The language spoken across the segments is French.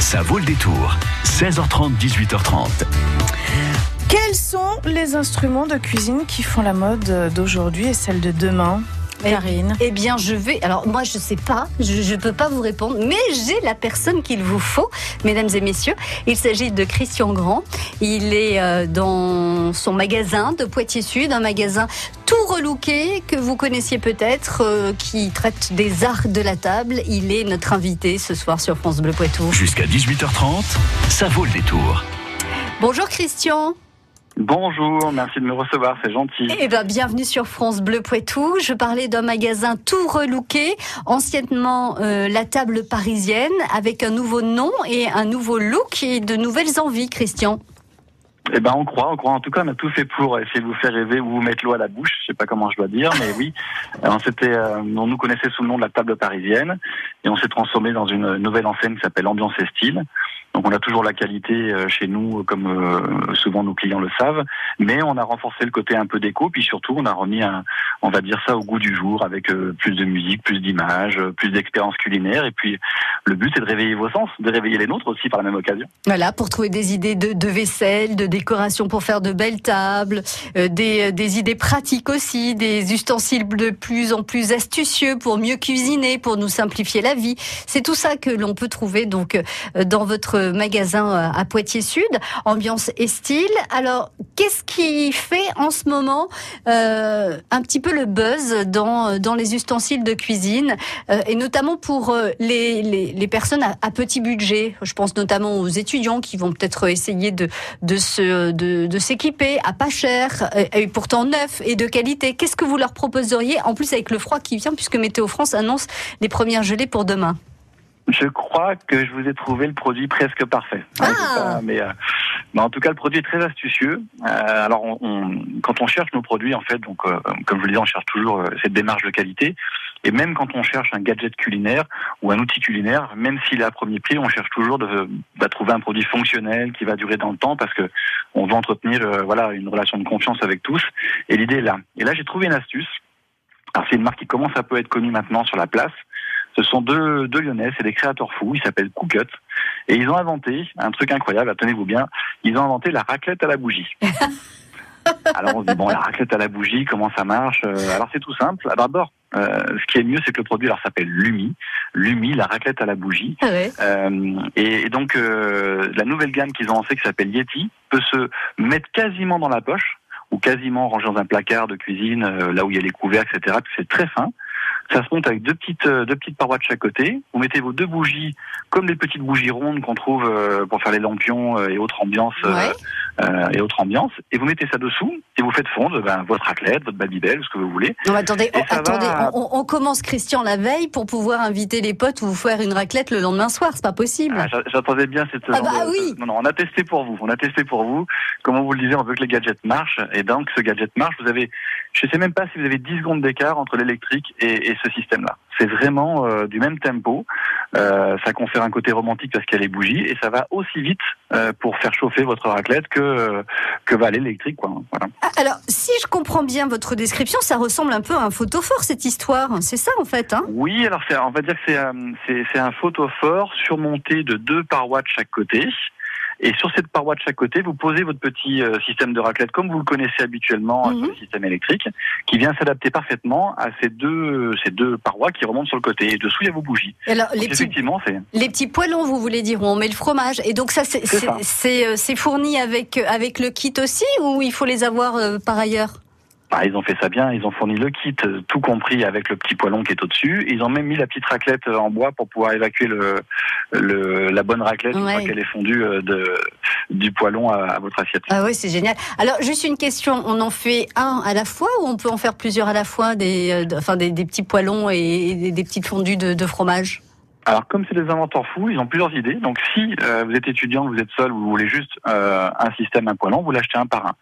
Ça vaut le détour. 16h30, 18h30. Quels sont les instruments de cuisine qui font la mode d'aujourd'hui et celle de demain? Karine Eh bien, je vais. Alors, moi, je sais pas, je ne peux pas vous répondre, mais j'ai la personne qu'il vous faut, mesdames et messieurs. Il s'agit de Christian Grand. Il est euh, dans son magasin de Poitiers Sud, un magasin tout relooké que vous connaissiez peut-être, euh, qui traite des arts de la table. Il est notre invité ce soir sur France Bleu Poitou. Jusqu'à 18h30, ça vaut le détour. Bonjour Christian. Bonjour, merci de me recevoir, c'est gentil. Eh bien, bienvenue sur France Bleu Poitou. Je parlais d'un magasin tout relooké, anciennement euh, la table parisienne, avec un nouveau nom et un nouveau look et de nouvelles envies, Christian. Eh ben, on croit, on croit. En tout cas, on a tout fait pour essayer de vous faire rêver ou vous mettre l'eau à la bouche. Je sais pas comment je dois dire, mais oui. On s'était, euh, on nous connaissait sous le nom de la table parisienne et on s'est transformé dans une nouvelle enseigne qui s'appelle Ambiance et Style. Donc on a toujours la qualité euh, chez nous, comme euh, souvent nos clients le savent, mais on a renforcé le côté un peu déco, puis surtout on a remis un, on va dire ça au goût du jour, avec euh, plus de musique, plus d'images, plus d'expériences culinaires, et puis le but c'est de réveiller vos sens, de réveiller les nôtres aussi par la même occasion. Voilà, pour trouver des idées de, de vaisselle, de décoration pour faire de belles tables, des, des idées pratiques aussi, des ustensiles de plus en plus astucieux pour mieux cuisiner, pour nous simplifier la vie. C'est tout ça que l'on peut trouver donc dans votre magasin euh, à Poitiers Sud, ambiance et style. Alors, qu'est-ce qui fait en ce moment euh, un petit peu le buzz dans, dans les ustensiles de cuisine, euh, et notamment pour les, les, personnes à, petit budget? Je pense notamment aux étudiants qui vont peut-être essayer de, de, se, de, de s'équiper à pas cher, et pourtant neuf et de qualité. Qu'est-ce que vous leur proposeriez, en plus avec le froid qui vient, puisque Météo France annonce les premières gelées pour demain? Je crois que je vous ai trouvé le produit presque parfait. Ah. mais, euh, mais, en tout cas, le produit est très astucieux. Euh, alors, on, quand on cherche nos produits, en fait, donc euh, comme je vous le disais, on cherche toujours cette démarche de qualité. Et même quand on cherche un gadget culinaire ou un outil culinaire, même s'il est à premier prix, on cherche toujours de, de trouver un produit fonctionnel qui va durer dans le temps parce que on veut entretenir voilà une relation de confiance avec tous. Et l'idée est là. Et là, j'ai trouvé une astuce. Alors, c'est une marque qui commence à peu être connue maintenant sur la place. Ce sont deux, deux Lyonnais, c'est des créateurs fous, ils s'appellent Cookut. Et ils ont inventé un truc incroyable, tenez-vous bien, ils ont inventé la raclette à la bougie. Alors on se dit, bon, la raclette à la bougie, comment ça marche euh, Alors c'est tout simple. D'abord, euh, ce qui est mieux, c'est que le produit alors s'appelle Lumi. Lumi, la raclette à la bougie. Ah euh, et, donc, la nouvelle gamme qu'ils ont lancée, qui s'appelle Yeti, peut se mettre quasiment dans la poche ou quasiment rangé dans un placard de cuisine, là où il y a les couverts, etc. C'est très fin. Ça se monte avec deux petites, euh, deux petites parois de chaque côté. Vous mettez vos deux bougies, comme les petites bougies rondes qu'on trouve euh, pour faire les lampions euh, et autres ambiances, et autres ambiances. Et vous mettez ça dessous et vous faites fondre ben, votre raclette, votre babybel, ce que vous voulez. Non, attendez, attendez, on, commence Christian la veille pour pouvoir inviter les potes ou vous faire une raclette le lendemain soir. C'est pas possible. Ah, J'attendais bien cette. Ah bah oui. Non, non, on a testé pour vous. On a testé pour vous. Comme on vous le disait, on veut que les gadgets marchent. Et donc, ce gadget marche. Vous avez, je sais même pas si vous avez 10 secondes d'écart entre l'électrique et, et ce système-là. C'est vraiment euh, du même tempo. Euh, ça confère un côté romantique parce qu'il y a les bougies et ça va aussi vite euh, pour faire chauffer votre raclette que que va l'électrique. Quoi. Voilà. Ah, alors, si je comprends bien votre description, ça ressemble un peu à un photophore cette histoire. C'est ça en fait. Hein? Oui, alors on va dire que c'est un photophore surmonté de deux parois de chaque côté. Et sur cette paroi de chaque côté, vous posez votre petit euh, système de raclette comme vous le connaissez habituellement sur le système électrique, qui vient s'adapter parfaitement à ces deux, ces deux parois qui remontent sur le côté. Et dessous, il y a vos bougies. Alors, les, petits, effectivement, les petits poêlons, vous voulez dire, où on met le fromage. Et donc ça, c'est euh, fourni avec, avec le kit aussi ou il faut les avoir euh, par ailleurs? Bah, ils ont fait ça bien, ils ont fourni le kit, euh, tout compris avec le petit poêlon qui est au-dessus. Ils ont même mis la petite raclette euh, en bois pour pouvoir évacuer le, le la bonne raclette une fois qu'elle est fondue euh, de, du poêlon à, votre assiette. Ah oui, c'est génial. Alors, juste une question, on en fait un à la fois ou on peut en faire plusieurs à la fois, des, enfin, des, des petits poêlons et des, petites fondues de, de fromage? Alors comme c'est des inventeurs fous, ils ont plusieurs idées. Donc si euh, vous êtes étudiant, vous êtes seul, vous voulez juste euh, un système, un poêlon, vous l'achetez un par un.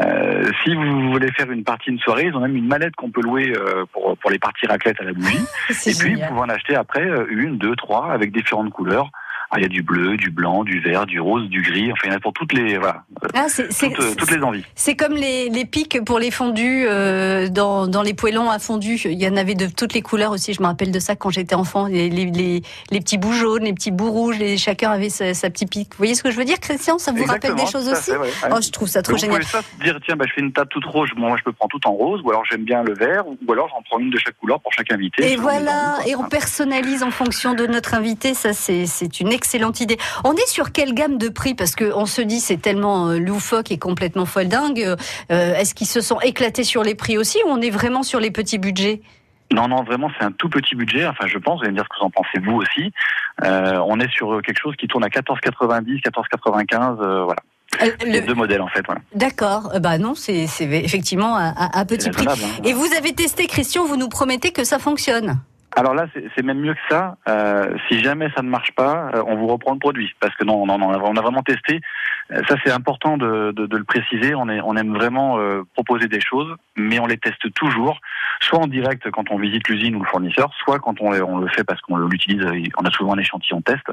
Euh, si vous voulez faire une partie une soirée, ils ont même une mallette qu'on peut louer pour, pour les parties raclette à la bougie. Et puis vous pouvez en acheter après une, deux, trois avec différentes couleurs il y a du bleu, du blanc, du vert, du rose, du gris. Enfin, il y en a pour toutes les, voilà, ah, c'est, toutes, toutes, les envies. C'est comme les, les pics pour les fondus euh, dans, dans les poêlons à fondu. Il y en avait de toutes les couleurs aussi. Je me rappelle de ça quand j'étais enfant. Les, les, les, petits bouts jaunes, les petits bouts rouges. Les, chacun avait sa, sa petite pique. Vous voyez ce que je veux dire, Christian? Ça vous rappelle des choses aussi? Oh, je trouve ça trop génial. Vous pouvez ça dire tiens, bah, je fais une table toute rouge. moi, je peux prendre tout en rose. Ou alors j'aime bien le vert. Ou alors j'en prends une de chaque couleur pour chaque invité. Et voilà. Et on personnalise en fonction de notre invité. Ça, c'est une excellente idée. On est sur quelle gamme de prix Parce qu'on se dit c'est tellement euh, loufoque et complètement folle dingue. Euh, est-ce qu'ils se sont éclatés sur les prix aussi ou on est vraiment sur les petits budgets? Non, non, vraiment, c'est un tout petit budget. Enfin, je pense, vous allez me dire ce que vous en pensez vous aussi. Euh, on est sur quelque chose qui tourne à 14,90, 14,95, voilà. Les deux modèles en fait. D'accord. Bah non, c'est effectivement à, petit prix. Hein. Et vous avez testé, Christian. Vous nous promettez que ça fonctionne? Alors là, c'est même mieux que ça. Euh, si jamais ça ne marche pas, euh, on vous reprend le produit. Parce que non, non, non on a vraiment testé. Euh, ça, c'est important de, de, de, le préciser. On, est, on aime vraiment euh, proposer des choses, mais on les teste toujours, soit en direct quand on visite l'usine ou le fournisseur, soit quand on, on le fait parce qu'on l'utilise. On a souvent un échantillon test.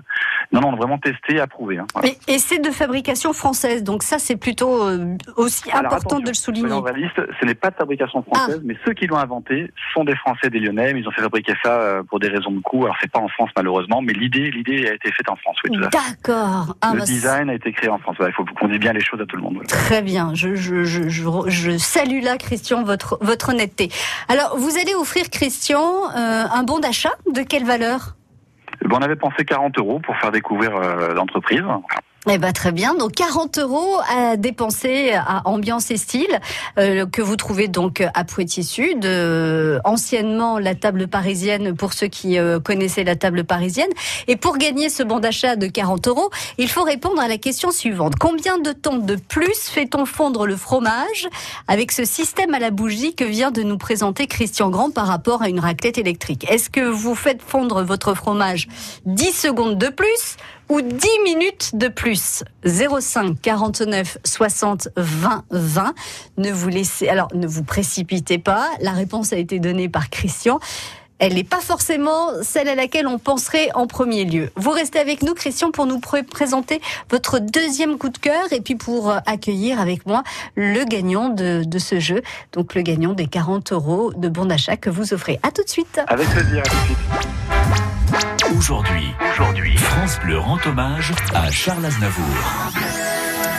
Non, non, on a vraiment testé, approuvé. Hein, Et, c'est de fabrication française, donc ça, c'est plutôt aussi important de le souligner. Réaliste, ce n'est pas de fabrication française, ah. mais ceux qui l'ont inventé sont des Français, des Lyonnais. Ils ont fait fabriquer ça euh, pour des raisons de coût. Alors c'est pas en France malheureusement, mais l'idée l'idée a été faite en France. Oui, D'accord. Ah, le bah, design a été créé en France. il faut qu'on dise bien les choses à tout le monde. Très bien. Je, je, je, je, salue là, Christian, votre votre honnêteté. Alors vous allez offrir Christian euh, un bon d'achat de quelle valeur? Bon, On avait pensé 40 euros pour faire découvrir euh, l'entreprise. Eh ben très bien, donc 40 euros à dépenser à Ambiance et Style euh, que vous trouvez donc à Poitiers Sud, euh, anciennement la table parisienne pour ceux qui euh, connaissaient la table parisienne. Et pour gagner ce bon d'achat de 40 euros, il faut répondre à la question suivante. Combien de temps de plus fait-on fondre le fromage avec ce système à la bougie que vient de nous présenter Christian Grand par rapport à une raclette électrique? Est-ce que vous faites fondre votre fromage 10 secondes de plus ou 10 minutes de plus. 05 49 60 20 20. Ne vous laissez, alors ne vous précipitez pas. La réponse a été donnée par Christian. Elle n'est pas forcément celle à laquelle on penserait en premier lieu. Vous restez avec nous, Christian, pour nous présenter votre deuxième coup de cœur et puis pour accueillir avec moi le gagnant de, de ce jeu. Donc le gagnant des 40 euros de bon d'achat que vous offrez. À tout de suite. Avec plaisir, à tout de suite. Aujourd'hui, France Bleu rend hommage à Charles Aznavour.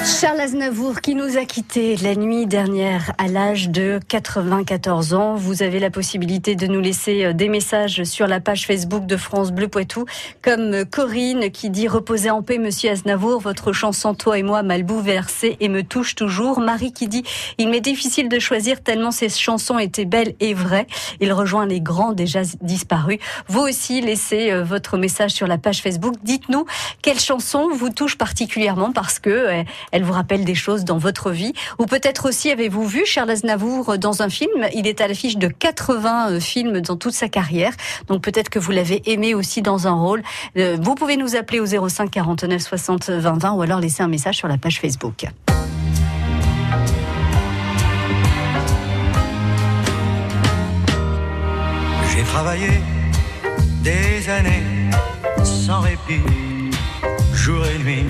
Charles Aznavour qui nous a quittés la nuit dernière à l'âge de 94 ans. Vous avez la possibilité de nous laisser euh, des messages sur la page Facebook de France Bleu Poitou, comme Corinne qui dit reposez en paix Monsieur Aznavour, votre chanson Toi et moi m'a bouleversé et me touche toujours. Marie qui dit il m'est difficile de choisir tellement ces chansons étaient belles et vraies. Il rejoint les grands déjà disparus. Vous aussi laissez euh, votre message sur la page Facebook. Dites-nous quelle chanson vous touche particulièrement parce que euh, elle vous rappelle des choses dans votre vie. Ou peut-être aussi avez-vous vu Charles Aznavour dans un film? Il est à l'affiche de 80 euh, films dans toute sa carrière. Donc peut-être que vous l'avez aimé aussi dans un rôle. Euh, vous pouvez nous appeler au 05 49 60 20 20 ou alors laisser un message sur la page Facebook. J'ai travaillé des années sans répit, jour et nuit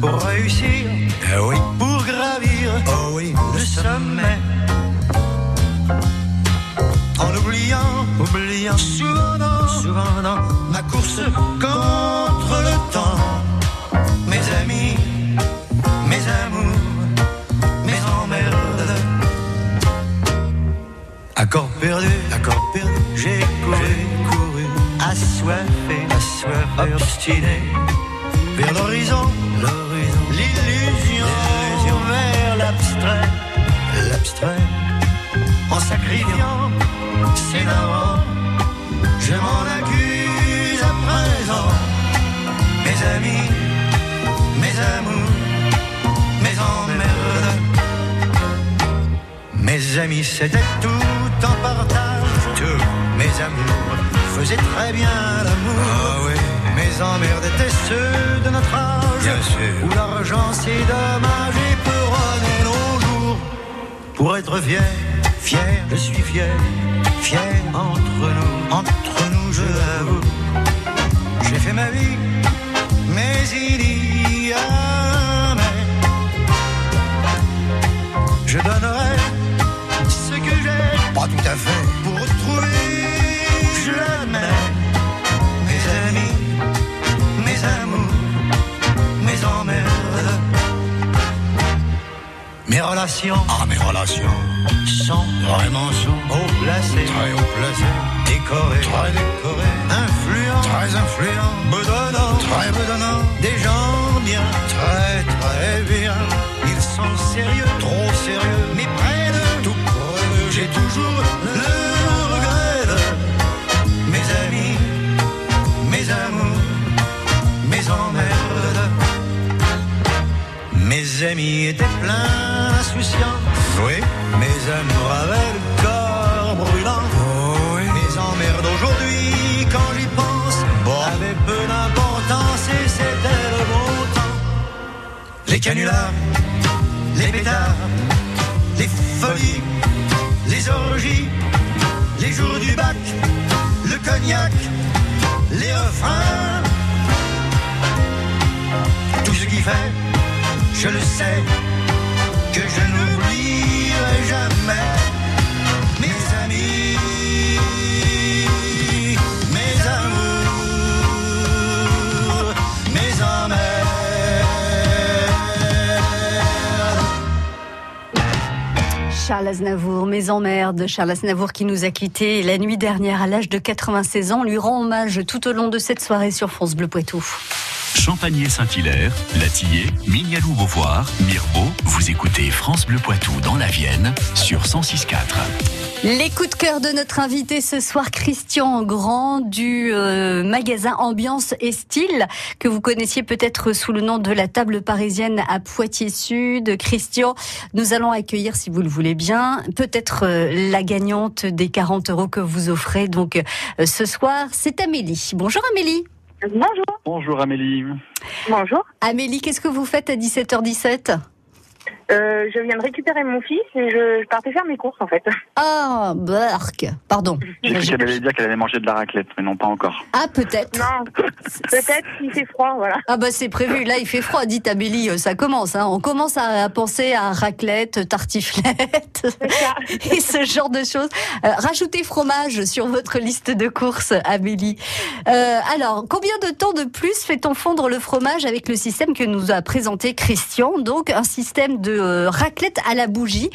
pour réussir, eh oui. pour gravir. Oh oui. le sommet. En oubliant, oubliant. souvent souvent dans ma course contre le temps. Mes amis, mes amours, mes emmerdes. Accord perdu, accord perdu, j'ai couru, couru, assoiffé, assoiffé, obstiné. Vers l'horizon l'abstrait, en sacrifiant ses darons. Je m'en accuse à présent, mes amis, mes amours, mes emmerdes. Mes amis, c'était tout en partage, tout. Mes amours faisaient très bien l'amour. Ah oui. Mes emmerdes étaient ceux de notre sûr où l'argent si dommage et peut ronner nos jours. Pour être fier, fier, je suis fier, fier entre nous, entre nous, je l'avoue. J'ai fait ma vie, mais il y a relations, ah mes relations, sont vraiment sont haut placées, très haut placées, décorées, très décorées, influents, très influents, bedonnants, très bedonnants, des gens bien, très très bien. Ils sont sérieux, trop Mes amis étaient pleins d'insouciance. Oui. Mes amours avaient le corps brûlant. Oui. Mes emmerdes aujourd'hui, quand j'y pense, bon. avaient peu d'importance et c'était le bon temps. Les canulars, les pétards, les folies, les orgies, les jours du bac, le cognac, les refrains. Tout ce qui fait je le sais, que je n'oublierai jamais mes amis, mes amours, mes emmerdes. Charles Aznavour, mes emmerdes. Charles Aznavour qui nous a quittés la nuit dernière à l'âge de 96 ans, lui rend hommage tout au long de cette soirée sur France Bleu Poitou. Champagné-Saint-Hilaire, Latillé, Mignalou-Beauvoir, Mirbeau, vous écoutez France Bleu Poitou dans la Vienne sur 106.4. Les coups de cœur de notre invité ce soir, Christian Grand du euh, magasin Ambiance et Style, que vous connaissiez peut-être sous le nom de la table parisienne à Poitiers Sud. Christian, nous allons accueillir, si vous le voulez bien, peut-être euh, la gagnante des 40 euros que vous offrez. Donc euh, ce soir, c'est Amélie. Bonjour Amélie. Bonjour. Bonjour Amélie. Bonjour. Amélie, qu'est-ce que vous faites à 17h17 Euh, je viens de récupérer mon fils et je, je partais faire mes courses en fait. Ah, bark. Pardon. J'ai cru qu'elle allait dire qu'elle allait manger de la raclette, mais non pas encore. Ah, peut-être. Non, peut-être qu'il fait froid, voilà. Ah bah c'est prévu, là il fait froid, dit Amélie, euh, ça commence. Hein. On commence à, à penser à raclette, tartiflette et ce genre de choses. Euh, rajoutez fromage sur votre liste de courses, Amélie. Euh, alors, combien de temps de plus fait-on fondre le fromage avec le système que nous a présenté Christian? Donc un système de raclette à la bougie